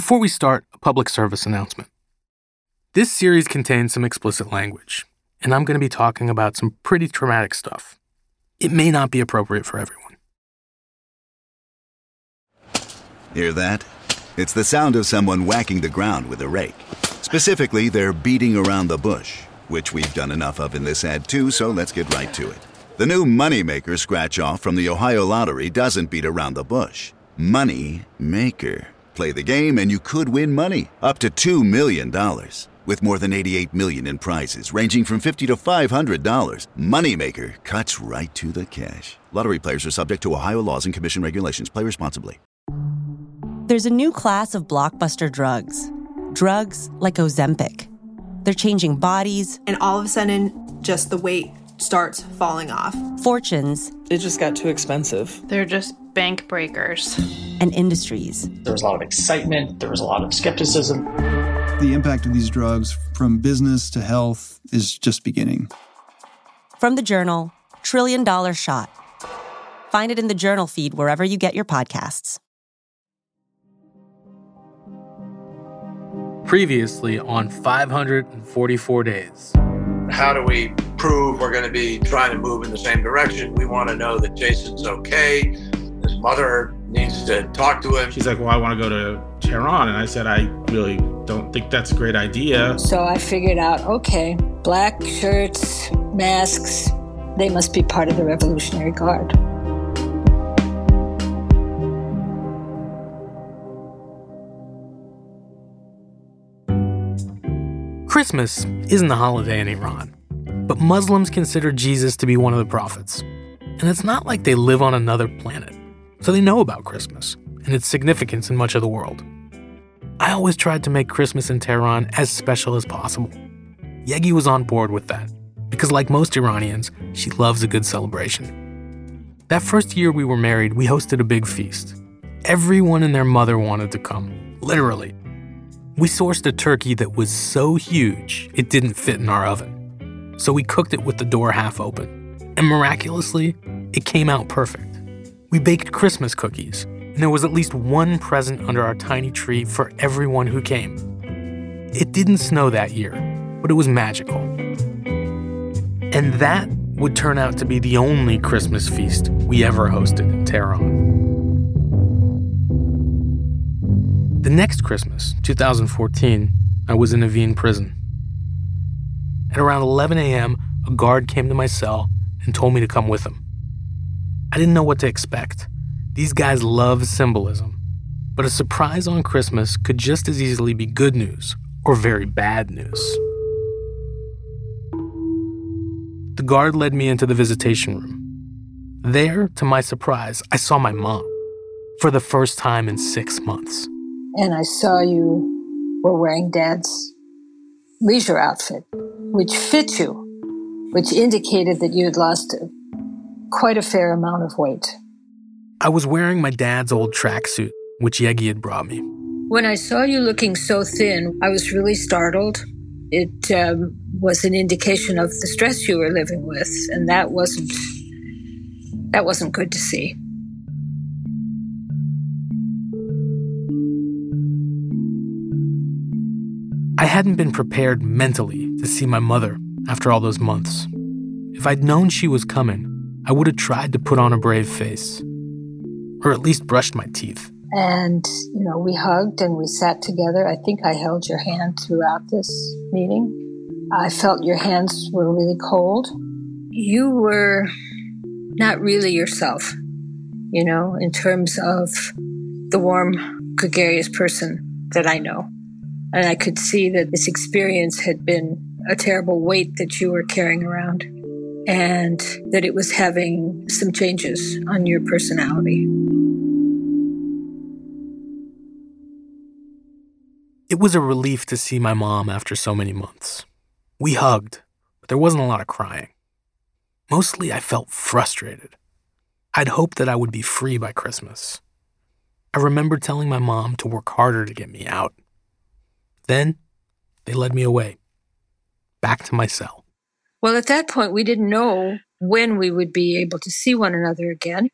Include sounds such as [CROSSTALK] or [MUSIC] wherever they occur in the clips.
Before we start, a public service announcement. This series contains some explicit language, and I'm going to be talking about some pretty traumatic stuff. It may not be appropriate for everyone. Hear that? It's the sound of someone whacking the ground with a rake. Specifically, they're beating around the bush, which we've done enough of in this ad too, so let's get right to it. The new Moneymaker scratch off from the Ohio Lottery doesn't beat around the bush. Money Maker. Play the game and you could win money up to $2 million. With more than 88 million in prizes ranging from 50 to $500, Moneymaker cuts right to the cash. Lottery players are subject to Ohio laws and commission regulations. Play responsibly. There's a new class of blockbuster drugs. Drugs like Ozempic. They're changing bodies. And all of a sudden, just the weight starts falling off. Fortunes. It just got too expensive. They're just bank breakers. And industries. There was a lot of excitement, there was a lot of skepticism. The impact of these drugs from business to health is just beginning. From the journal, Trillion Dollar Shot. Find it in the journal feed wherever you get your podcasts. Previously on 544 Days. How do we prove we're going to be trying to move in the same direction? We want to know that Jason's okay. His mother needs to talk to him. She's like, Well, I want to go to Tehran. And I said, I really don't think that's a great idea. So I figured out okay, black shirts, masks, they must be part of the Revolutionary Guard. Christmas isn't a holiday in Iran, but Muslims consider Jesus to be one of the prophets. And it's not like they live on another planet, so they know about Christmas and its significance in much of the world. I always tried to make Christmas in Tehran as special as possible. Yegi was on board with that, because like most Iranians, she loves a good celebration. That first year we were married, we hosted a big feast. Everyone and their mother wanted to come, literally. We sourced a turkey that was so huge it didn't fit in our oven. So we cooked it with the door half open. And miraculously, it came out perfect. We baked Christmas cookies, and there was at least one present under our tiny tree for everyone who came. It didn't snow that year, but it was magical. And that would turn out to be the only Christmas feast we ever hosted in Tehran. The next Christmas, 2014, I was in Evin prison. At around 11 a.m., a guard came to my cell and told me to come with him. I didn't know what to expect. These guys love symbolism. But a surprise on Christmas could just as easily be good news or very bad news. The guard led me into the visitation room. There, to my surprise, I saw my mom for the first time in six months and I saw you were wearing dad's leisure outfit, which fit you, which indicated that you had lost quite a fair amount of weight. I was wearing my dad's old tracksuit, which Yegi had brought me. When I saw you looking so thin, I was really startled. It um, was an indication of the stress you were living with, and that wasn't that wasn't good to see. I hadn't been prepared mentally to see my mother after all those months. If I'd known she was coming, I would have tried to put on a brave face, or at least brushed my teeth. And, you know, we hugged and we sat together. I think I held your hand throughout this meeting. I felt your hands were really cold. You were not really yourself, you know, in terms of the warm, gregarious person that I know. And I could see that this experience had been a terrible weight that you were carrying around and that it was having some changes on your personality. It was a relief to see my mom after so many months. We hugged, but there wasn't a lot of crying. Mostly, I felt frustrated. I'd hoped that I would be free by Christmas. I remember telling my mom to work harder to get me out. Then they led me away, back to my cell. Well, at that point, we didn't know when we would be able to see one another again,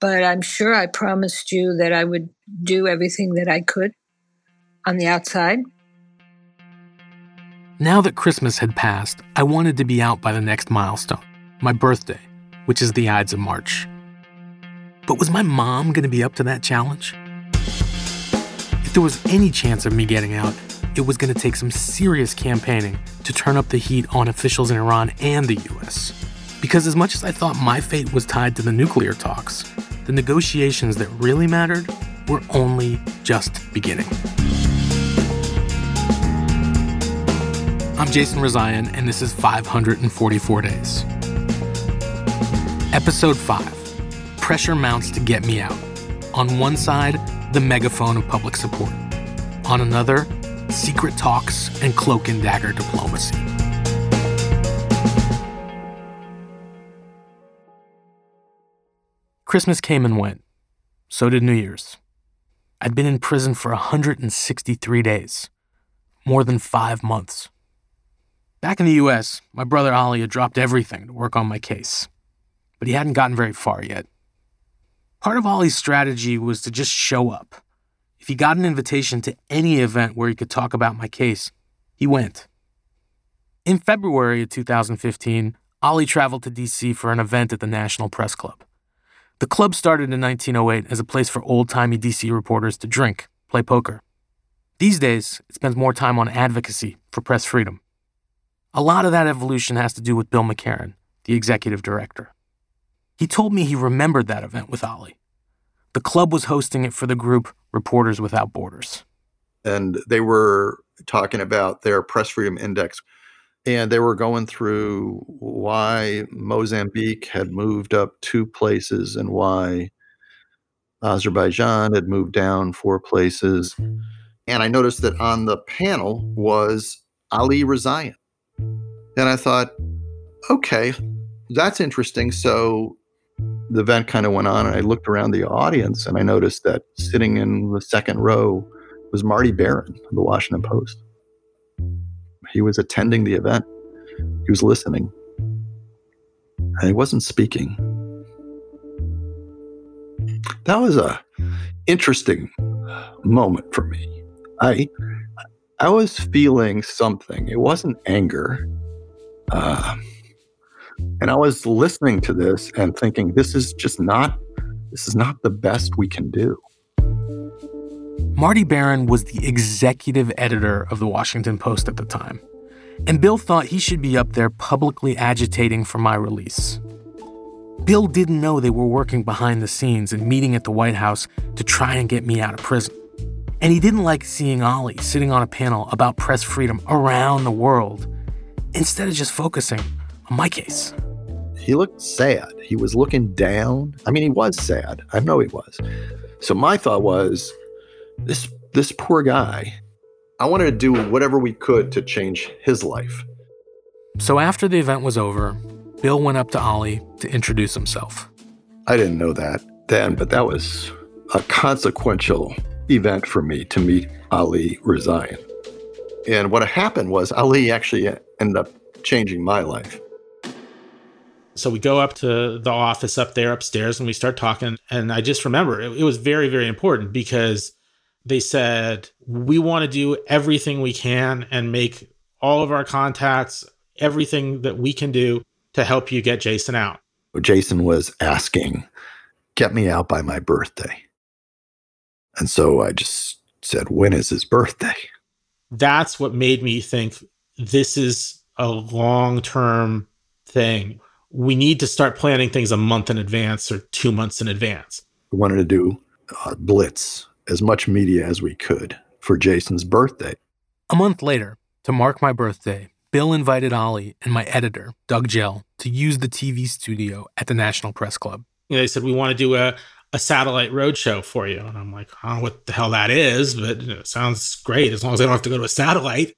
but I'm sure I promised you that I would do everything that I could on the outside. Now that Christmas had passed, I wanted to be out by the next milestone, my birthday, which is the Ides of March. But was my mom going to be up to that challenge? If there was any chance of me getting out, it was going to take some serious campaigning to turn up the heat on officials in Iran and the US. Because as much as I thought my fate was tied to the nuclear talks, the negotiations that really mattered were only just beginning. I'm Jason Rezaian, and this is 544 Days. Episode 5 Pressure Mounts to Get Me Out. On one side, the megaphone of public support. On another, secret talks and cloak and dagger diplomacy. Christmas came and went. So did New Year's. I'd been in prison for 163 days, more than five months. Back in the US, my brother Ali had dropped everything to work on my case, but he hadn't gotten very far yet. Part of Ali's strategy was to just show up. If he got an invitation to any event where he could talk about my case, he went. In February of 2015, Ali traveled to DC for an event at the National Press Club. The club started in 1908 as a place for old timey DC reporters to drink, play poker. These days, it spends more time on advocacy for press freedom. A lot of that evolution has to do with Bill McCarren, the executive director. He told me he remembered that event with Ali. The club was hosting it for the group Reporters Without Borders. And they were talking about their press freedom index. And they were going through why Mozambique had moved up two places and why Azerbaijan had moved down four places. And I noticed that on the panel was Ali Rezaian. And I thought, okay, that's interesting. So the event kind of went on, and I looked around the audience and I noticed that sitting in the second row was Marty Baron of the Washington Post. He was attending the event, he was listening, and he wasn't speaking. That was a interesting moment for me. I I was feeling something. It wasn't anger. Uh, and I was listening to this and thinking, this is just not, this is not the best we can do. Marty Baron was the executive editor of the Washington Post at the time, and Bill thought he should be up there publicly agitating for my release. Bill didn't know they were working behind the scenes and meeting at the White House to try and get me out of prison. And he didn't like seeing Ali sitting on a panel about press freedom around the world instead of just focusing my case. He looked sad. He was looking down. I mean, he was sad. I know he was. So my thought was, this this poor guy. I wanted to do whatever we could to change his life. So after the event was over, Bill went up to Ali to introduce himself. I didn't know that then, but that was a consequential event for me to meet Ali Rezaian. And what happened was Ali actually ended up changing my life. So we go up to the office up there upstairs and we start talking. And I just remember it, it was very, very important because they said, we want to do everything we can and make all of our contacts, everything that we can do to help you get Jason out. Jason was asking, get me out by my birthday. And so I just said, when is his birthday? That's what made me think this is a long term thing we need to start planning things a month in advance or two months in advance. We wanted to do uh, blitz as much media as we could for Jason's birthday. A month later, to mark my birthday, Bill invited Ali and my editor, Doug Jehl, to use the TV studio at the National Press Club. You know, they said, We want to do a, a satellite roadshow for you. And I'm like, I don't know what the hell that is, but you know, it sounds great as long as I don't have to go to a satellite.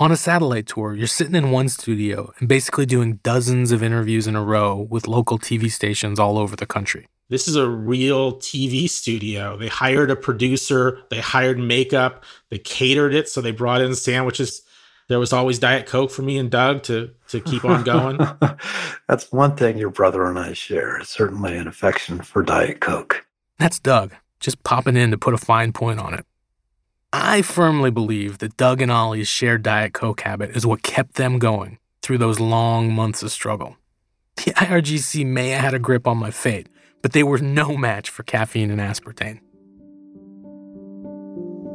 On a satellite tour, you're sitting in one studio and basically doing dozens of interviews in a row with local TV stations all over the country. This is a real TV studio. They hired a producer, they hired makeup, they catered it, so they brought in sandwiches. There was always Diet Coke for me and Doug to to keep on going. [LAUGHS] That's one thing your brother and I share. Certainly an affection for Diet Coke. That's Doug, just popping in to put a fine point on it. I firmly believe that Doug and Ali's shared Diet Coke habit is what kept them going through those long months of struggle. The IRGC may have had a grip on my fate, but they were no match for caffeine and aspartame.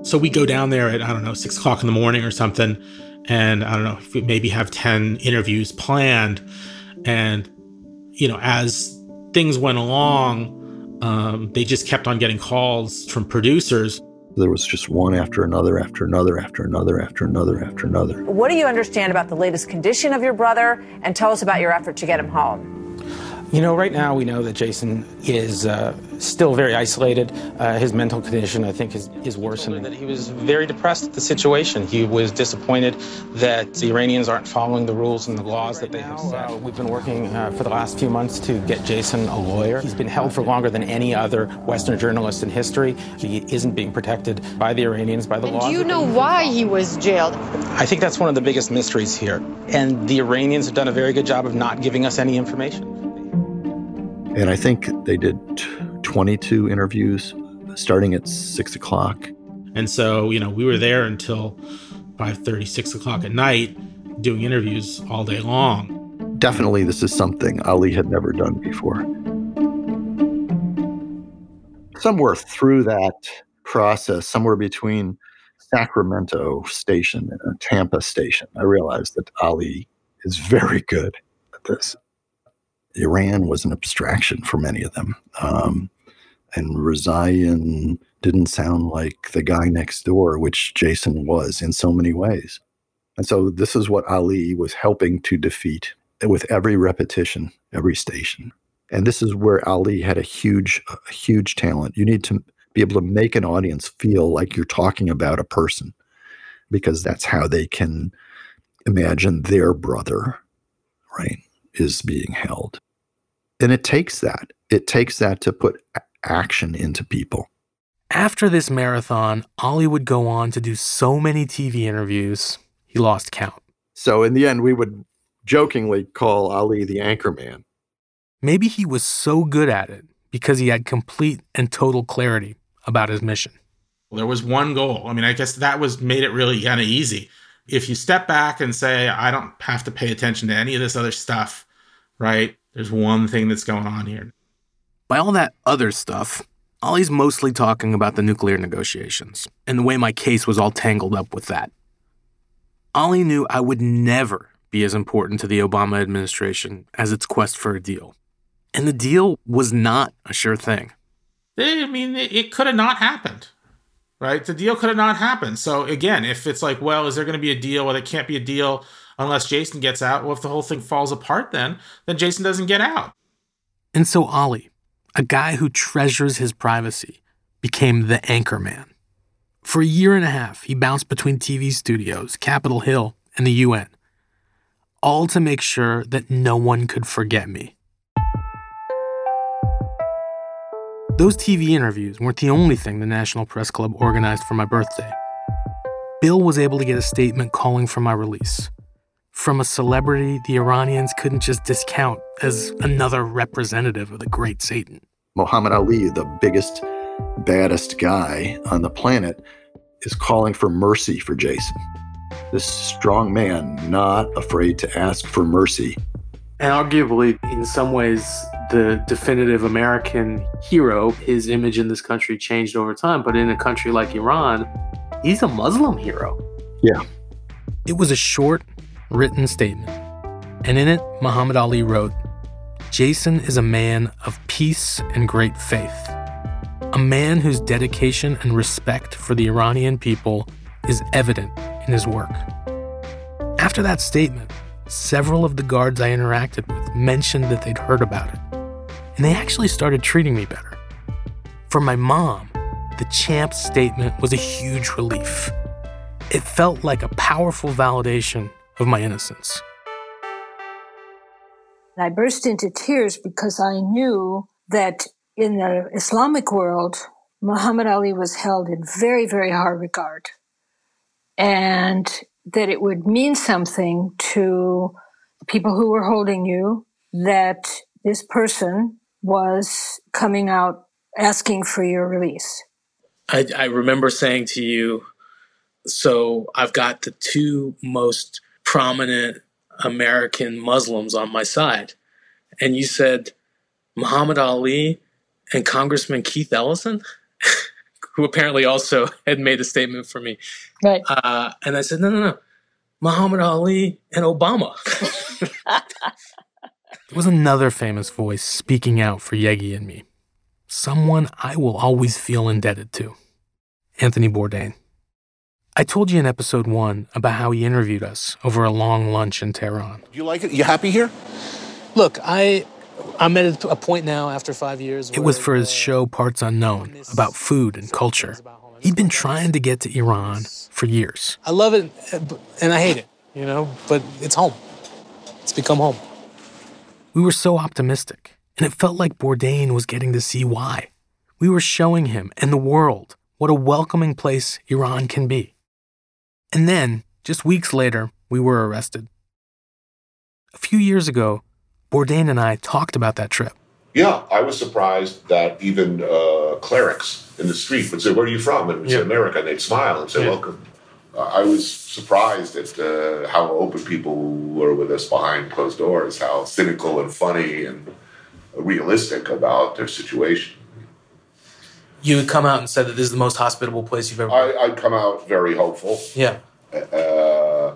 So we go down there at, I don't know, six o'clock in the morning or something. And I don't know, maybe have 10 interviews planned. And, you know, as things went along, um, they just kept on getting calls from producers. There was just one after another, after another, after another, after another, after another. What do you understand about the latest condition of your brother? And tell us about your effort to get him home. You know, right now we know that Jason is uh, still very isolated. Uh, his mental condition, I think, is, is worsening. That he was very depressed at the situation. He was disappointed that the Iranians aren't following the rules and the laws that they have set. Uh, we've been working uh, for the last few months to get Jason a lawyer. He's been held for longer than any other Western journalist in history. He isn't being protected by the Iranians, by the and laws. Do you know why he was jailed? I think that's one of the biggest mysteries here. And the Iranians have done a very good job of not giving us any information. And I think they did 22 interviews starting at six o'clock. And so, you know, we were there until 5:30, 6 o'clock at night doing interviews all day long. Definitely, this is something Ali had never done before. Somewhere through that process, somewhere between Sacramento station and Tampa station, I realized that Ali is very good at this. Iran was an abstraction for many of them. Um, and Rezaian didn't sound like the guy next door, which Jason was in so many ways. And so this is what Ali was helping to defeat with every repetition, every station. And this is where Ali had a huge, a huge talent. You need to be able to make an audience feel like you're talking about a person because that's how they can imagine their brother, right, is being held. And it takes that. It takes that to put action into people. After this marathon, Ali would go on to do so many TV interviews, he lost count. So in the end, we would jokingly call Ali the anchor man. Maybe he was so good at it because he had complete and total clarity about his mission. Well, there was one goal. I mean, I guess that was made it really kind of easy. If you step back and say, I don't have to pay attention to any of this other stuff, right? There's one thing that's going on here. By all that other stuff, Ali's mostly talking about the nuclear negotiations and the way my case was all tangled up with that. Ollie knew I would never be as important to the Obama administration as its quest for a deal. And the deal was not a sure thing. I mean, it could have not happened, right? The deal could have not happened. So, again, if it's like, well, is there going to be a deal? Well, it can't be a deal unless Jason gets out. Well, if the whole thing falls apart, then then Jason doesn't get out. And so Ali, a guy who treasures his privacy, became the anchor man. For a year and a half, he bounced between TV studios, Capitol Hill, and the UN, all to make sure that no one could forget me. Those TV interviews weren't the only thing the National Press Club organized for my birthday. Bill was able to get a statement calling for my release. From a celebrity the Iranians couldn't just discount as another representative of the great Satan. Muhammad Ali, the biggest, baddest guy on the planet, is calling for mercy for Jason. This strong man, not afraid to ask for mercy. And arguably, in some ways, the definitive American hero, his image in this country changed over time. But in a country like Iran, he's a Muslim hero. Yeah. It was a short, written statement. And in it, Muhammad Ali wrote Jason is a man of peace and great faith, a man whose dedication and respect for the Iranian people is evident in his work. After that statement, several of the guards I interacted with mentioned that they'd heard about it, and they actually started treating me better. For my mom, the champ's statement was a huge relief. It felt like a powerful validation of my innocence. I burst into tears because I knew that in the Islamic world, Muhammad Ali was held in very, very high regard. And that it would mean something to people who were holding you that this person was coming out asking for your release. I, I remember saying to you, So I've got the two most prominent American Muslims on my side. And you said Muhammad Ali and Congressman Keith Ellison, [LAUGHS] who apparently also [LAUGHS] had made a statement for me. Right. Uh, and I said, no, no, no. Muhammad Ali and Obama. [LAUGHS] there was another famous voice speaking out for Yegi and me. Someone I will always feel indebted to Anthony Bourdain. I told you in episode one about how he interviewed us over a long lunch in Tehran. You like it? You happy here? Look, I I'm at a point now after five years. It was for his show Parts Unknown uh, about food and culture. He'd been trying to get to Iran for years. I love it uh, and I hate it, you know, but it's home. It's become home. We were so optimistic, and it felt like Bourdain was getting to see why. We were showing him and the world what a welcoming place Iran can be. And then, just weeks later, we were arrested. A few years ago, Bourdain and I talked about that trip. Yeah, I was surprised that even uh, clerics in the street would say, "Where are you from?" and we'd say, "America," and they'd smile and say, yeah. "Welcome." I was surprised at uh, how open people were with us behind closed doors, how cynical and funny and realistic about their situation. You would come out and said that this is the most hospitable place you've ever. I, would come out very hopeful. Yeah. Uh,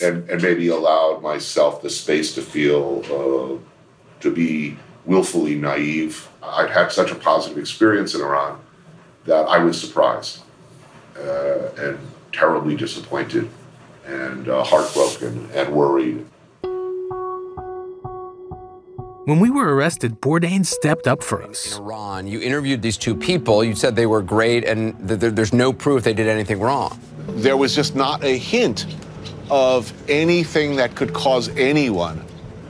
and and maybe allowed myself the space to feel uh, to be willfully naive. I'd had such a positive experience in Iran that I was surprised uh, and terribly disappointed and uh, heartbroken and worried. When we were arrested, Bourdain stepped up for us. In Iran, you interviewed these two people. You said they were great, and th- there's no proof they did anything wrong. There was just not a hint of anything that could cause anyone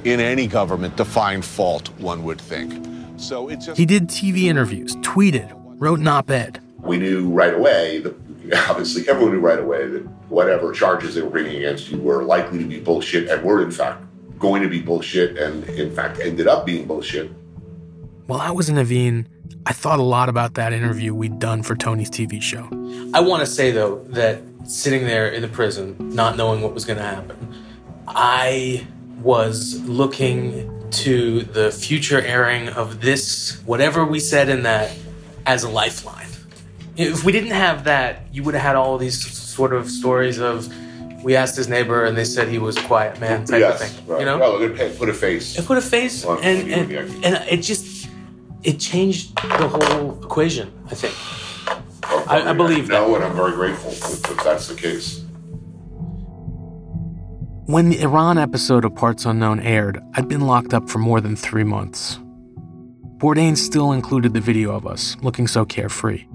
in any government to find fault, one would think. So it's just. He did TV interviews, tweeted, wrote an op ed. We knew right away that obviously everyone knew right away that whatever charges they were bringing against you were likely to be bullshit and were in fact going to be bullshit and in fact ended up being bullshit. While I was in Evin, I thought a lot about that interview we'd done for Tony's TV show. I want to say though that sitting there in the prison, not knowing what was going to happen, I was looking to the future airing of this, whatever we said in that, as a lifeline. If we didn't have that, you would have had all these sort of stories of we asked his neighbor and they said he was a quiet man type yes, of thing. Right. You know, well, put a face. It put a face, and and, and it just it changed the whole equation. I think. I, I, believe no, that. and I'm very grateful if that's the case. When the Iran episode of Parts Unknown aired, I'd been locked up for more than three months. Bourdain still included the video of us, looking so carefree.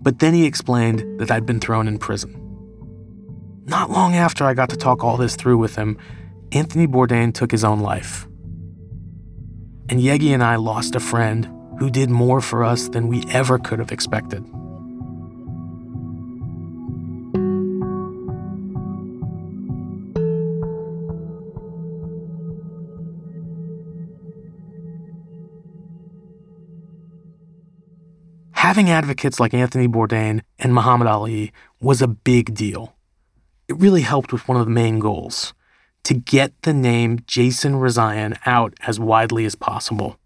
But then he explained that I'd been thrown in prison. Not long after I got to talk all this through with him, Anthony Bourdain took his own life. And Yegi and I lost a friend who did more for us than we ever could have expected. Having advocates like Anthony Bourdain and Muhammad Ali was a big deal. It really helped with one of the main goals to get the name Jason Rezaian out as widely as possible.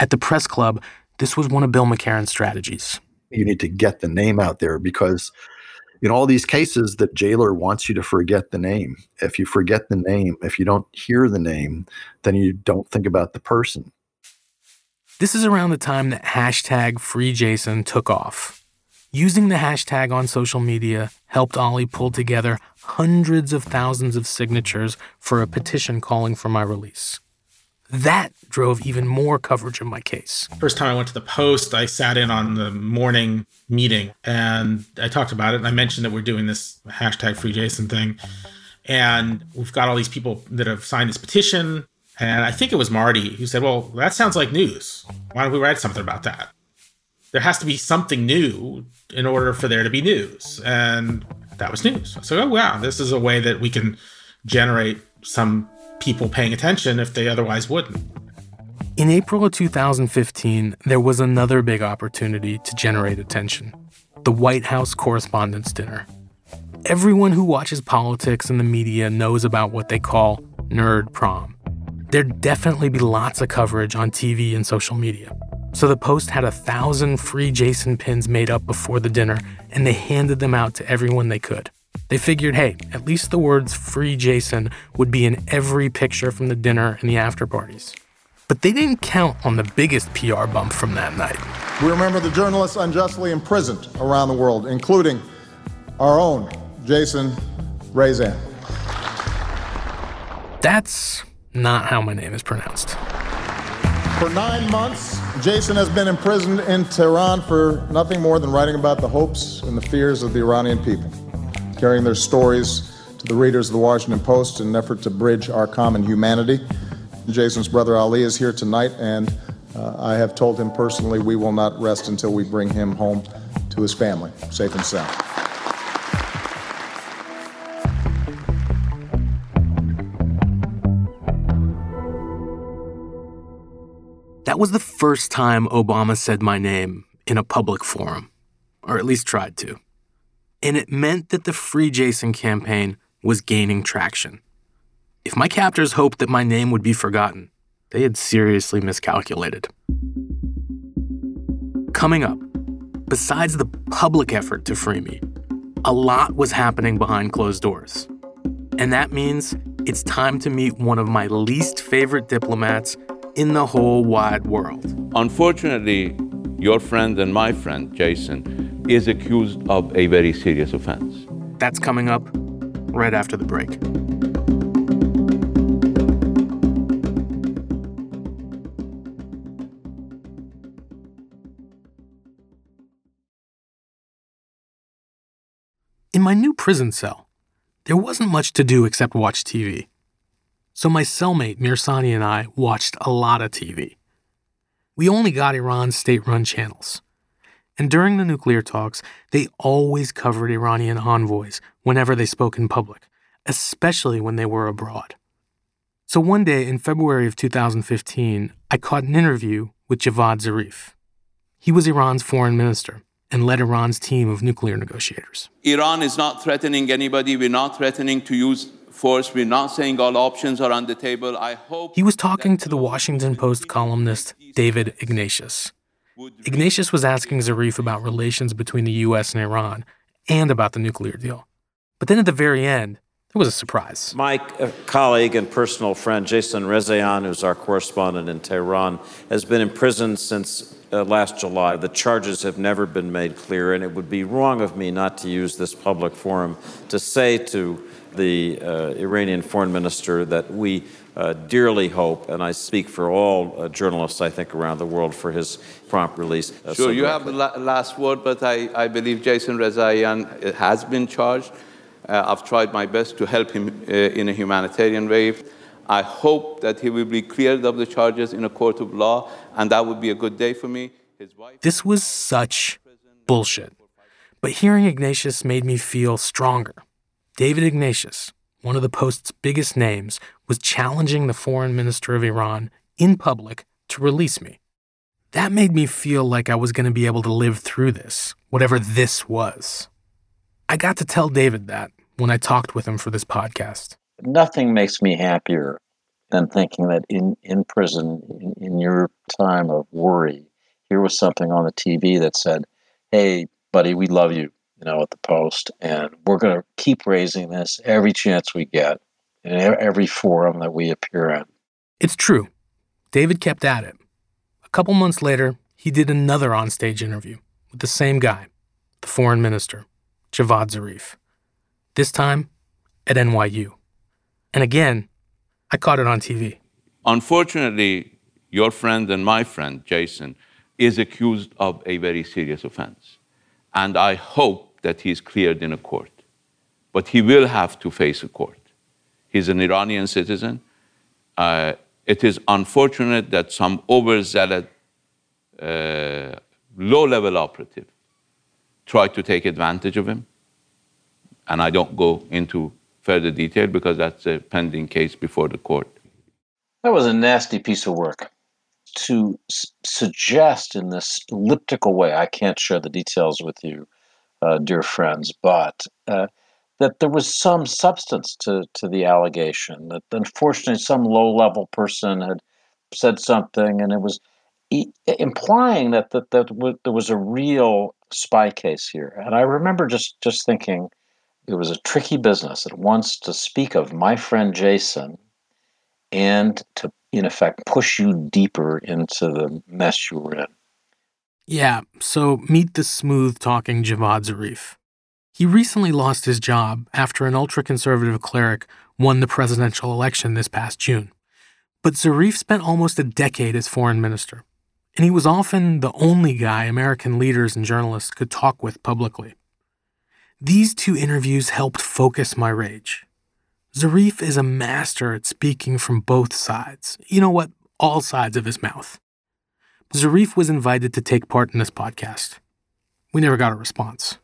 At the press club, this was one of Bill McCarren's strategies. You need to get the name out there because in all these cases, the jailer wants you to forget the name. If you forget the name, if you don't hear the name, then you don't think about the person. This is around the time that hashtag FreeJason took off. Using the hashtag on social media helped Ali pull together hundreds of thousands of signatures for a petition calling for my release. That drove even more coverage of my case. First time I went to the Post, I sat in on the morning meeting and I talked about it. And I mentioned that we're doing this hashtag FreeJason thing. And we've got all these people that have signed this petition. And I think it was Marty who said, Well, that sounds like news. Why don't we write something about that? There has to be something new in order for there to be news. And that was news. So, oh, wow, this is a way that we can generate some people paying attention if they otherwise wouldn't. In April of 2015, there was another big opportunity to generate attention the White House Correspondents' Dinner. Everyone who watches politics and the media knows about what they call nerd prom. There'd definitely be lots of coverage on TV and social media. So the Post had a thousand free Jason pins made up before the dinner, and they handed them out to everyone they could. They figured, hey, at least the words free Jason would be in every picture from the dinner and the after parties. But they didn't count on the biggest PR bump from that night. We remember the journalists unjustly imprisoned around the world, including our own Jason Rezaian. That's not how my name is pronounced. For nine months, Jason has been imprisoned in Tehran for nothing more than writing about the hopes and the fears of the Iranian people, carrying their stories to the readers of the Washington Post in an effort to bridge our common humanity. Jason's brother Ali is here tonight, and uh, I have told him personally we will not rest until we bring him home to his family, safe and sound. That was the first time Obama said my name in a public forum, or at least tried to. And it meant that the Free Jason campaign was gaining traction. If my captors hoped that my name would be forgotten, they had seriously miscalculated. Coming up, besides the public effort to free me, a lot was happening behind closed doors. And that means it's time to meet one of my least favorite diplomats in the whole wide world. Unfortunately, your friend and my friend, Jason, is accused of a very serious offense. That's coming up right after the break. In my new prison cell, there wasn't much to do except watch TV. So my cellmate Mirsani and I watched a lot of TV. We only got Iran's state run channels. And during the nuclear talks, they always covered Iranian envoys whenever they spoke in public, especially when they were abroad. So one day in February of 2015, I caught an interview with Javad Zarif. He was Iran's foreign minister and led Iran's team of nuclear negotiators. Iran is not threatening anybody. We're not threatening to use force. We're not saying all options are on the table. I hope. He was talking to the Washington Post columnist David Ignatius. Ignatius was asking Zarif about relations between the U.S. and Iran and about the nuclear deal. But then at the very end, there was a surprise. My uh, colleague and personal friend Jason Rezaian, who's our correspondent in Tehran, has been in prison since uh, last July. The charges have never been made clear, and it would be wrong of me not to use this public forum to say to the uh, Iranian foreign minister that we uh, dearly hope, and I speak for all uh, journalists, I think, around the world, for his prompt release. Uh, sure, so you have the la- last word, but I, I believe Jason Rezaian has been charged. Uh, I've tried my best to help him uh, in a humanitarian way. I hope that he will be cleared of the charges in a court of law, and that would be a good day for me. His wife This was such bullshit. But hearing Ignatius made me feel stronger. David Ignatius, one of the Post's biggest names, was challenging the foreign minister of Iran in public to release me. That made me feel like I was going to be able to live through this, whatever this was. I got to tell David that when I talked with him for this podcast. Nothing makes me happier than thinking that in, in prison, in, in your time of worry, here was something on the TV that said, Hey, buddy, we love you, you know, at the Post, and we're going to keep raising this every chance we get in every forum that we appear in. It's true. David kept at it. A couple months later, he did another onstage interview with the same guy, the foreign minister, Javad Zarif. This time at NYU. And again, I caught it on TV. Unfortunately, your friend and my friend, Jason, is accused of a very serious offense. And I hope that he's cleared in a court. But he will have to face a court. He's an Iranian citizen. Uh, it is unfortunate that some overzealous, uh, low level operative tried to take advantage of him. And I don't go into further detail because that's a pending case before the court. That was a nasty piece of work. To s- suggest in this elliptical way, I can't share the details with you, uh, dear friends, but uh, that there was some substance to, to the allegation, that unfortunately some low level person had said something and it was e- implying that, that, that w- there was a real spy case here. And I remember just, just thinking it was a tricky business at once to speak of my friend Jason and to, in effect, push you deeper into the mess you were in. Yeah, so meet the smooth talking Javad Zarif. He recently lost his job after an ultra conservative cleric won the presidential election this past June. But Zarif spent almost a decade as foreign minister, and he was often the only guy American leaders and journalists could talk with publicly. These two interviews helped focus my rage. Zarif is a master at speaking from both sides. You know what? All sides of his mouth. Zarif was invited to take part in this podcast. We never got a response.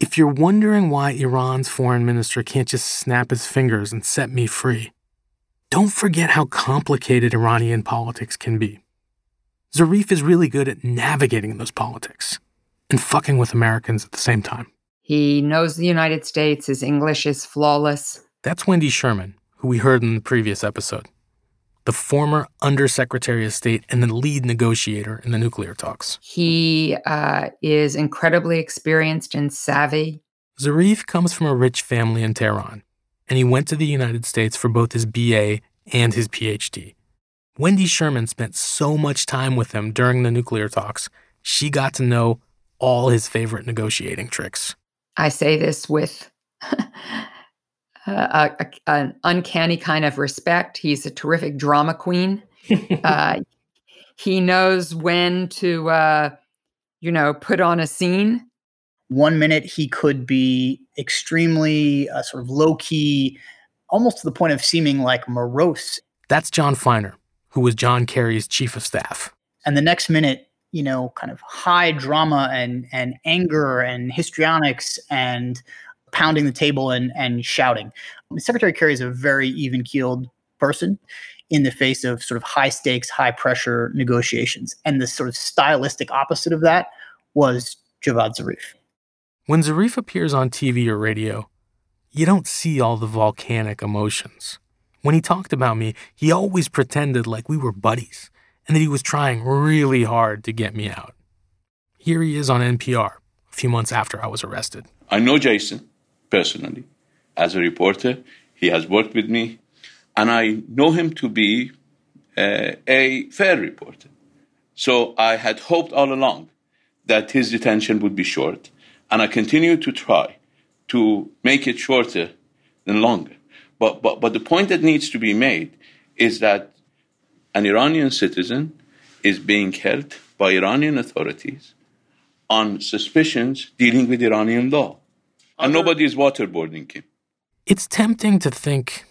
If you're wondering why Iran's foreign minister can't just snap his fingers and set me free, don't forget how complicated Iranian politics can be. Zarif is really good at navigating those politics and fucking with Americans at the same time. He knows the United States. His English is flawless. That's Wendy Sherman, who we heard in the previous episode, the former Undersecretary of State and the lead negotiator in the nuclear talks. He uh, is incredibly experienced and savvy. Zarif comes from a rich family in Tehran, and he went to the United States for both his BA and his PhD. Wendy Sherman spent so much time with him during the nuclear talks, she got to know all his favorite negotiating tricks. I say this with [LAUGHS] a, a, an uncanny kind of respect. He's a terrific drama queen. [LAUGHS] uh, he knows when to, uh, you know, put on a scene. One minute he could be extremely uh, sort of low key, almost to the point of seeming like morose. That's Jon Finer, who was John Kerry's chief of staff. And the next minute, you know, kind of high drama and and anger and histrionics and pounding the table and and shouting. Um, Secretary Kerry is a very even keeled person in the face of sort of high stakes, high pressure negotiations. And the sort of stylistic opposite of that was Javad Zarif. When Zarif appears on TV or radio, you don't see all the volcanic emotions. When he talked about me, he always pretended like we were buddies and that he was trying really hard to get me out. Here he is on NPR a few months after I was arrested. I know Jason personally. As a reporter, he has worked with me, and I know him to be uh, a fair reporter. So I had hoped all along that his detention would be short, and I continue to try to make it shorter than longer. But, but, but the point that needs to be made is that an Iranian citizen is being held by Iranian authorities on suspicions dealing with Iranian law. And nobody is waterboarding him. It's tempting to think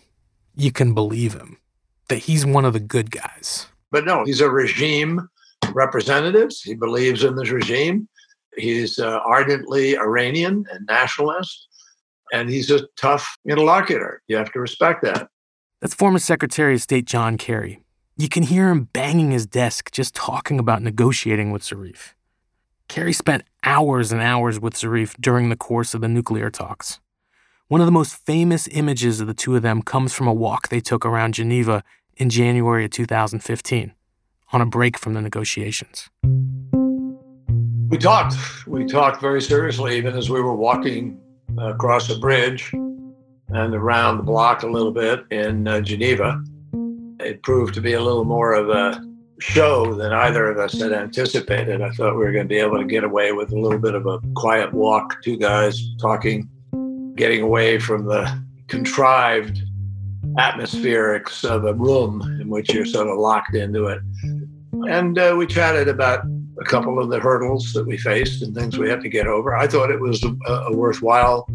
you can believe him, that he's one of the good guys. But no, he's a regime representative. He believes in this regime. He's uh, ardently Iranian and nationalist, and he's a tough interlocutor. You have to respect that. That's former Secretary of State John Kerry. You can hear him banging his desk just talking about negotiating with Zarif. Kerry spent hours and hours with Zarif during the course of the nuclear talks. One of the most famous images of the two of them comes from a walk they took around Geneva in January of 2015 on a break from the negotiations. We talked. We talked very seriously, even as we were walking across a bridge and around the block a little bit in uh, Geneva. It proved to be a little more of a show than either of us had anticipated. I thought we were going to be able to get away with a little bit of a quiet walk, two guys talking, getting away from the contrived atmospherics of a room in which you're sort of locked into it. And uh, we chatted about a couple of the hurdles that we faced and things we had to get over. I thought it was a, a worthwhile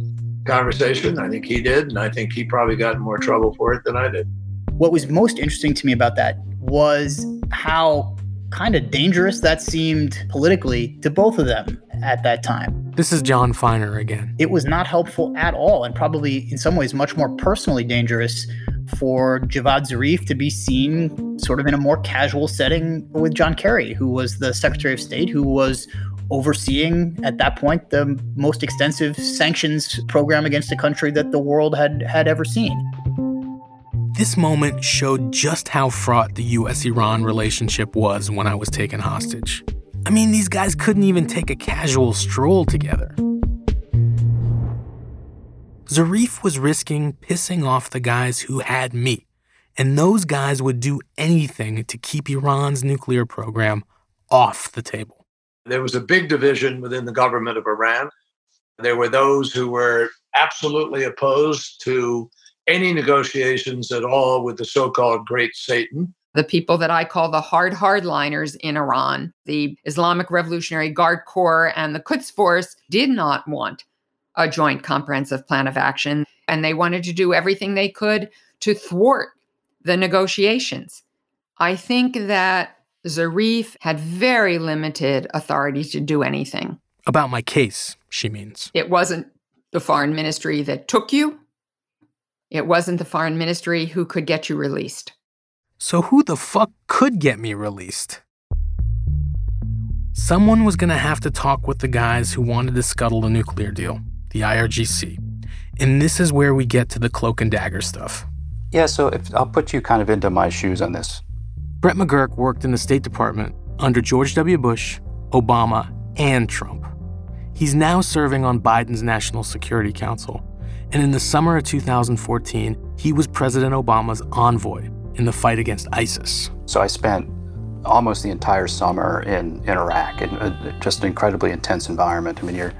conversation. I think he did, and I think he probably got more trouble for it than I did. What was most interesting to me about that was how kind of dangerous that seemed politically to both of them at that time. This is Jon Finer again. It was not helpful at all, and probably in some ways much more personally dangerous for Javad Zarif to be seen sort of in a more casual setting with John Kerry, who was the Secretary of State, who was overseeing at that point the most extensive sanctions program against a country that the world had had ever seen. This moment showed just how fraught the US Iran relationship was when I was taken hostage. I mean, these guys couldn't even take a casual stroll together. Zarif was risking pissing off the guys who had me, and those guys would do anything to keep Iran's nuclear program off the table. There was a big division within the government of Iran. There were those who were absolutely opposed to any negotiations at all with the so called Great Satan. The people that I call the hard hardliners in Iran, the Islamic Revolutionary Guard Corps and the Quds Force, did not want a joint comprehensive plan of action. And they wanted to do everything they could to thwart the negotiations. I think that Zarif had very limited authority to do anything. About my case, she means. It wasn't the foreign ministry that took you, it wasn't the foreign ministry who could get you released. So, who the fuck could get me released? Someone was going to have to talk with the guys who wanted to scuttle the nuclear deal, the IRGC. And this is where we get to the cloak and dagger stuff. Yeah, so if, I'll put you kind of into my shoes on this. Brett McGurk worked in the State Department under George W. Bush, Obama, and Trump. He's now serving on Biden's National Security Council. And in the summer of 2014, he was President Obama's envoy in the fight against ISIS. So I spent almost the entire summer in, in Iraq in a, just an incredibly intense environment. I mean, you're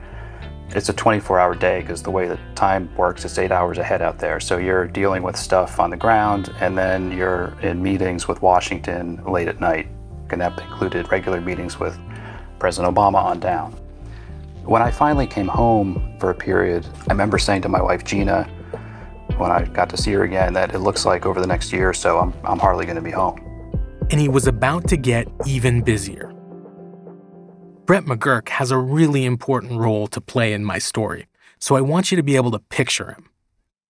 it's a 24 hour day because the way the time works, it's eight hours ahead out there. So you're dealing with stuff on the ground and then you're in meetings with Washington late at night. And that included regular meetings with President Obama on down. When I finally came home for a period, I remember saying to my wife, Gina, when I got to see her again, that it looks like over the next year or so, I'm, I'm hardly going to be home. And he was about to get even busier. Brett McGurk has a really important role to play in my story, so I want you to be able to picture him.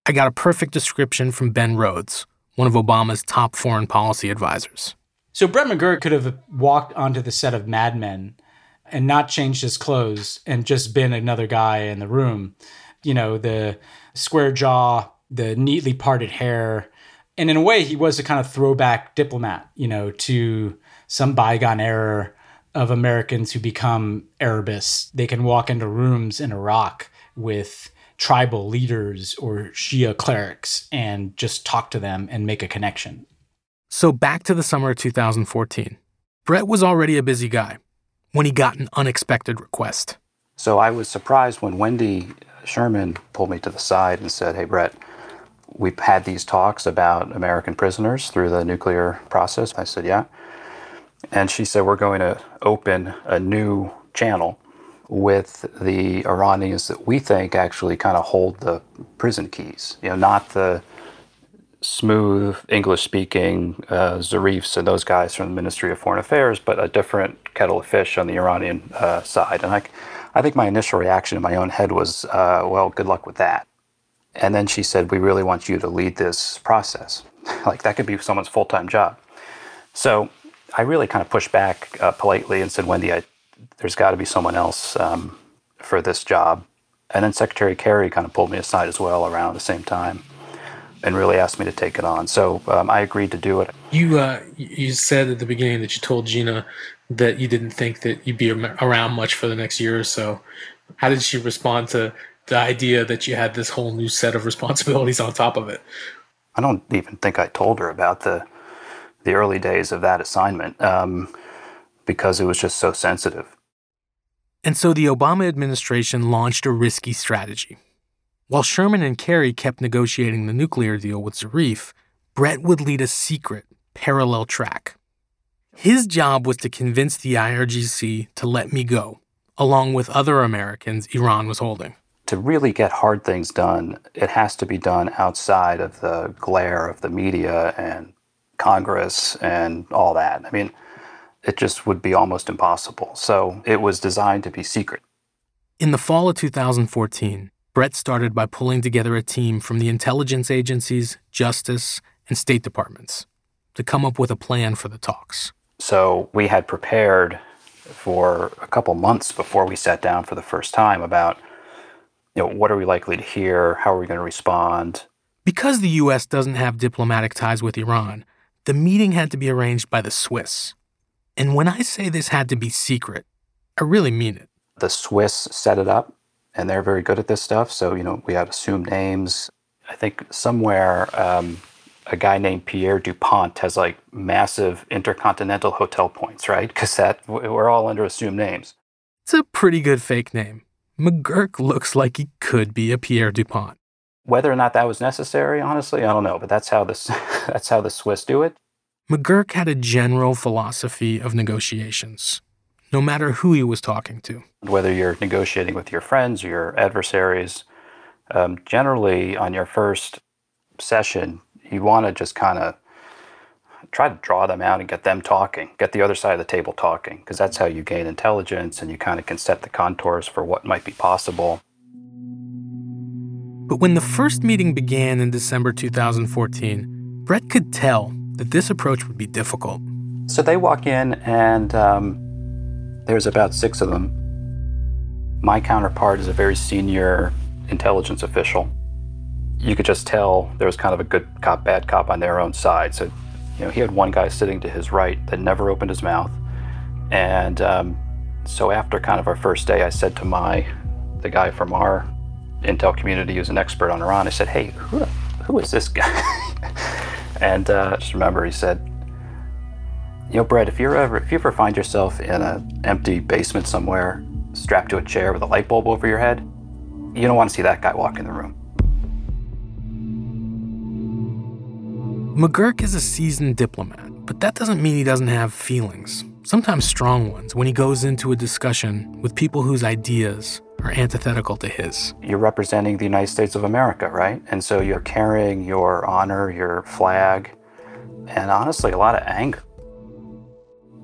I got a perfect description from Ben Rhodes, one of Obama's top foreign policy advisors. So Brett McGurk could have walked onto the set of Mad Men and not changed his clothes and just been another guy in the room. You know, the square jaw, the neatly parted hair. And in a way, he was a kind of throwback diplomat, you know, to some bygone era of Americans who become Arabists. They can walk into rooms in Iraq with tribal leaders or Shia clerics and just talk to them and make a connection. So back to the summer of 2014. Brett was already a busy guy when he got an unexpected request. So I was surprised when Wendy Sherman pulled me to the side and said, Hey, Brett, we've had these talks about American prisoners through the nuclear process. I said, Yeah. And she said, We're going to open a new channel with the Iranians that we think actually kind of hold the prison keys. You know, not the smooth English speaking uh, Zarifs and those guys from the Ministry of Foreign Affairs, but a different kettle of fish on the Iranian uh, side. And I, I think my initial reaction in my own head was, uh, well, good luck with that. And then she said, we really want you to lead this process. [LAUGHS] like that could be someone's full time job. So I really kind of pushed back uh, politely and said, Wendy, I, there's got to be someone else um, for this job. And then Secretary Kerry kind of pulled me aside as well around the same time and really asked me to take it on. So um, I agreed to do it. You uh, you said at the beginning that you told Gina that you didn't think that you'd be around much for the next year or so. How did she respond to the idea that you had this whole new set of responsibilities on top of it? I don't even think I told her about the the early days of that assignment um, because it was just so sensitive. And so the Obama administration launched a risky strategy. While Sherman and Kerry kept negotiating the nuclear deal with Zarif, Brett would lead a secret, parallel track. His job was to convince the IRGC to let me go, along with other Americans Iran was holding. To really get hard things done, it has to be done outside of the glare of the media and Congress and all that. I mean, it just would be almost impossible. So it was designed to be secret. In the fall of 2014, Brett started by pulling together a team from the intelligence agencies, justice, and State Departments to come up with a plan for the talks. So we had prepared for a couple months before we sat down for the first time about, you know, what are we likely to hear? How are we going to respond? Because the US doesn't have diplomatic ties with Iran, the meeting had to be arranged by the Swiss. And when I say this had to be secret, I really mean it. The Swiss set it up, and they're very good at this stuff. So, you know, we had assumed names. I think somewhere um, a guy named Pierre Dupont has like massive intercontinental hotel points, right? Because that we're all under assumed names. It's a pretty good fake name. McGurk looks like he could be a Pierre Dupont. Whether or not that was necessary, honestly, I don't know. But that's how the [LAUGHS] that's how the Swiss do it. McGurk had a general philosophy of negotiations, no matter who he was talking to. Whether you're negotiating with your friends or your adversaries, um, generally on your first session, you want to just kind of try to draw them out and get them talking, get the other side of the table talking, because that's how you gain intelligence and you kind of can set the contours for what might be possible. But when the first meeting began in December 2014, Brett could tell that this approach would be difficult. So they walk in, and um, there's about six of them. My counterpart is a very senior intelligence official. You could just tell there was kind of a good cop, bad cop on their own side. So, you know, he had one guy sitting to his right that never opened his mouth. And um, so after kind of our first day, I said to my, the guy from our intel community who's an expert on Iran, I said, hey, who, who is this guy? [LAUGHS] and uh, just remember, he said, you know, Brett, if you're ever if you ever find yourself in an empty basement somewhere, strapped to a chair with a light bulb over your head, you don't want to see that guy walk in the room. McGurk is a seasoned diplomat, but that doesn't mean he doesn't have feelings, sometimes strong ones, when he goes into a discussion with people whose ideas are antithetical to his. You're representing the United States of America, right? And so you're carrying your honor, your flag, and honestly, a lot of anger.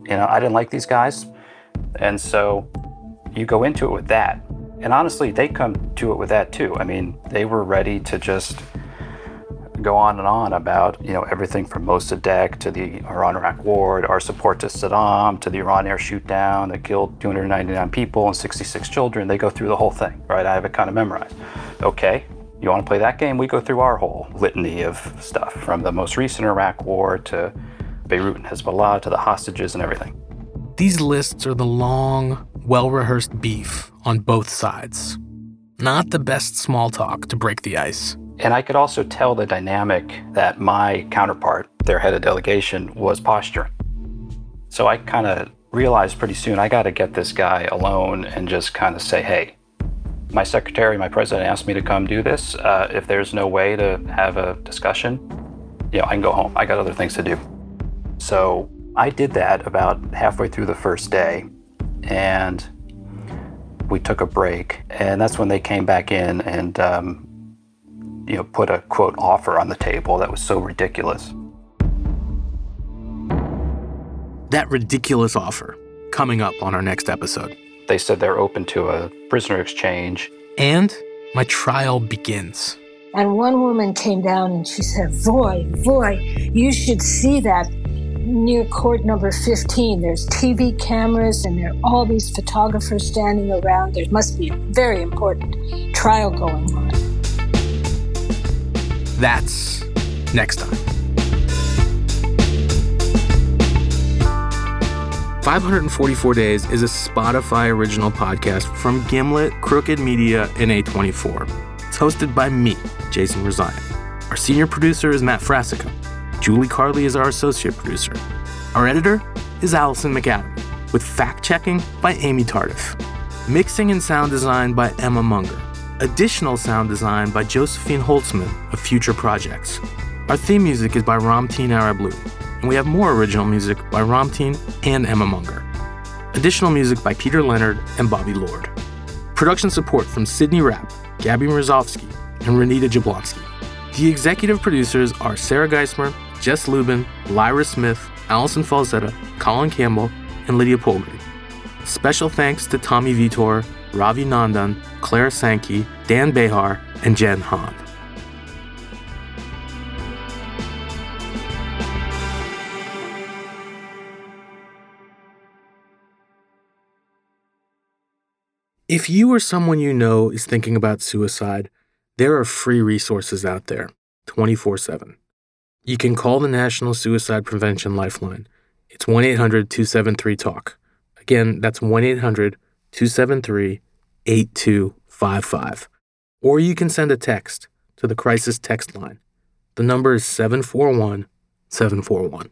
You know, I didn't like these guys. And so you go into it with that. And honestly, they come to it with that too. I mean, they were ready to just go on and on about, you know, everything from Mossadegh to the Iran-Iraq war, our support to Saddam, to the Iran air shoot down that killed 299 people and 66 children. They go through the whole thing, right? I have it kind of memorized. Okay, you want to play that game? We go through our whole litany of stuff from the most recent Iraq war to Beirut and Hezbollah to the hostages and everything. These lists are the long, well rehearsed beef on both sides. Not the best small talk to break the ice. And I could also tell the dynamic that my counterpart, their head of delegation, was posturing. So I kind of realized pretty soon I got to get this guy alone and just kind of say, hey, my secretary, my president asked me to come do this. Uh, if there's no way to have a discussion, you know, I can go home. I got other things to do. So I did that about halfway through the first day. And we took a break. And that's when they came back in and, um, you know, put a quote offer on the table that was so ridiculous. That ridiculous offer coming up on our next episode. They said they're open to a prisoner exchange. And my trial begins. And one woman came down and she said, Voy, Voy, you should see that near court number 15. There's TV cameras and there are all these photographers standing around. There must be a very important trial going on. That's next time. 544 Days is a Spotify original podcast from Gimlet, Crooked Media, and A24. It's hosted by me, Jason Rezaian. Our senior producer is Matt Frassica. Julie Carly is our associate producer. Our editor is Allison McAdam, with fact checking by Amy Tardif. Mixing and sound design by Emma Munger. Additional sound design by Josephine Holtzman of Future Projects. Our theme music is by Ramteen Arablouei, and we have more original music by Ramteen and Emma Munger. Additional music by Peter Leonard and Bobby Lord. Production support from Sydney Rapp, Gabby Mrozovsky, and Renita Jablonski. The executive producers are Sarah Geismer, Jess Lubin, Lyra Smith, Allison Falzetta, Colin Campbell, and Lydia Polgreen. Special thanks to Tommy Vietor, Ravi Nandan, Claire Sankey, Dan Behar, and Jen Hahn. If you or someone you know is thinking about suicide, there are free resources out there 24 7. You can call the National Suicide Prevention Lifeline. It's 1 800 273 TALK. Again, that's 1 800 273 8255. Or you can send a text to the crisis text line. The number is 741 741.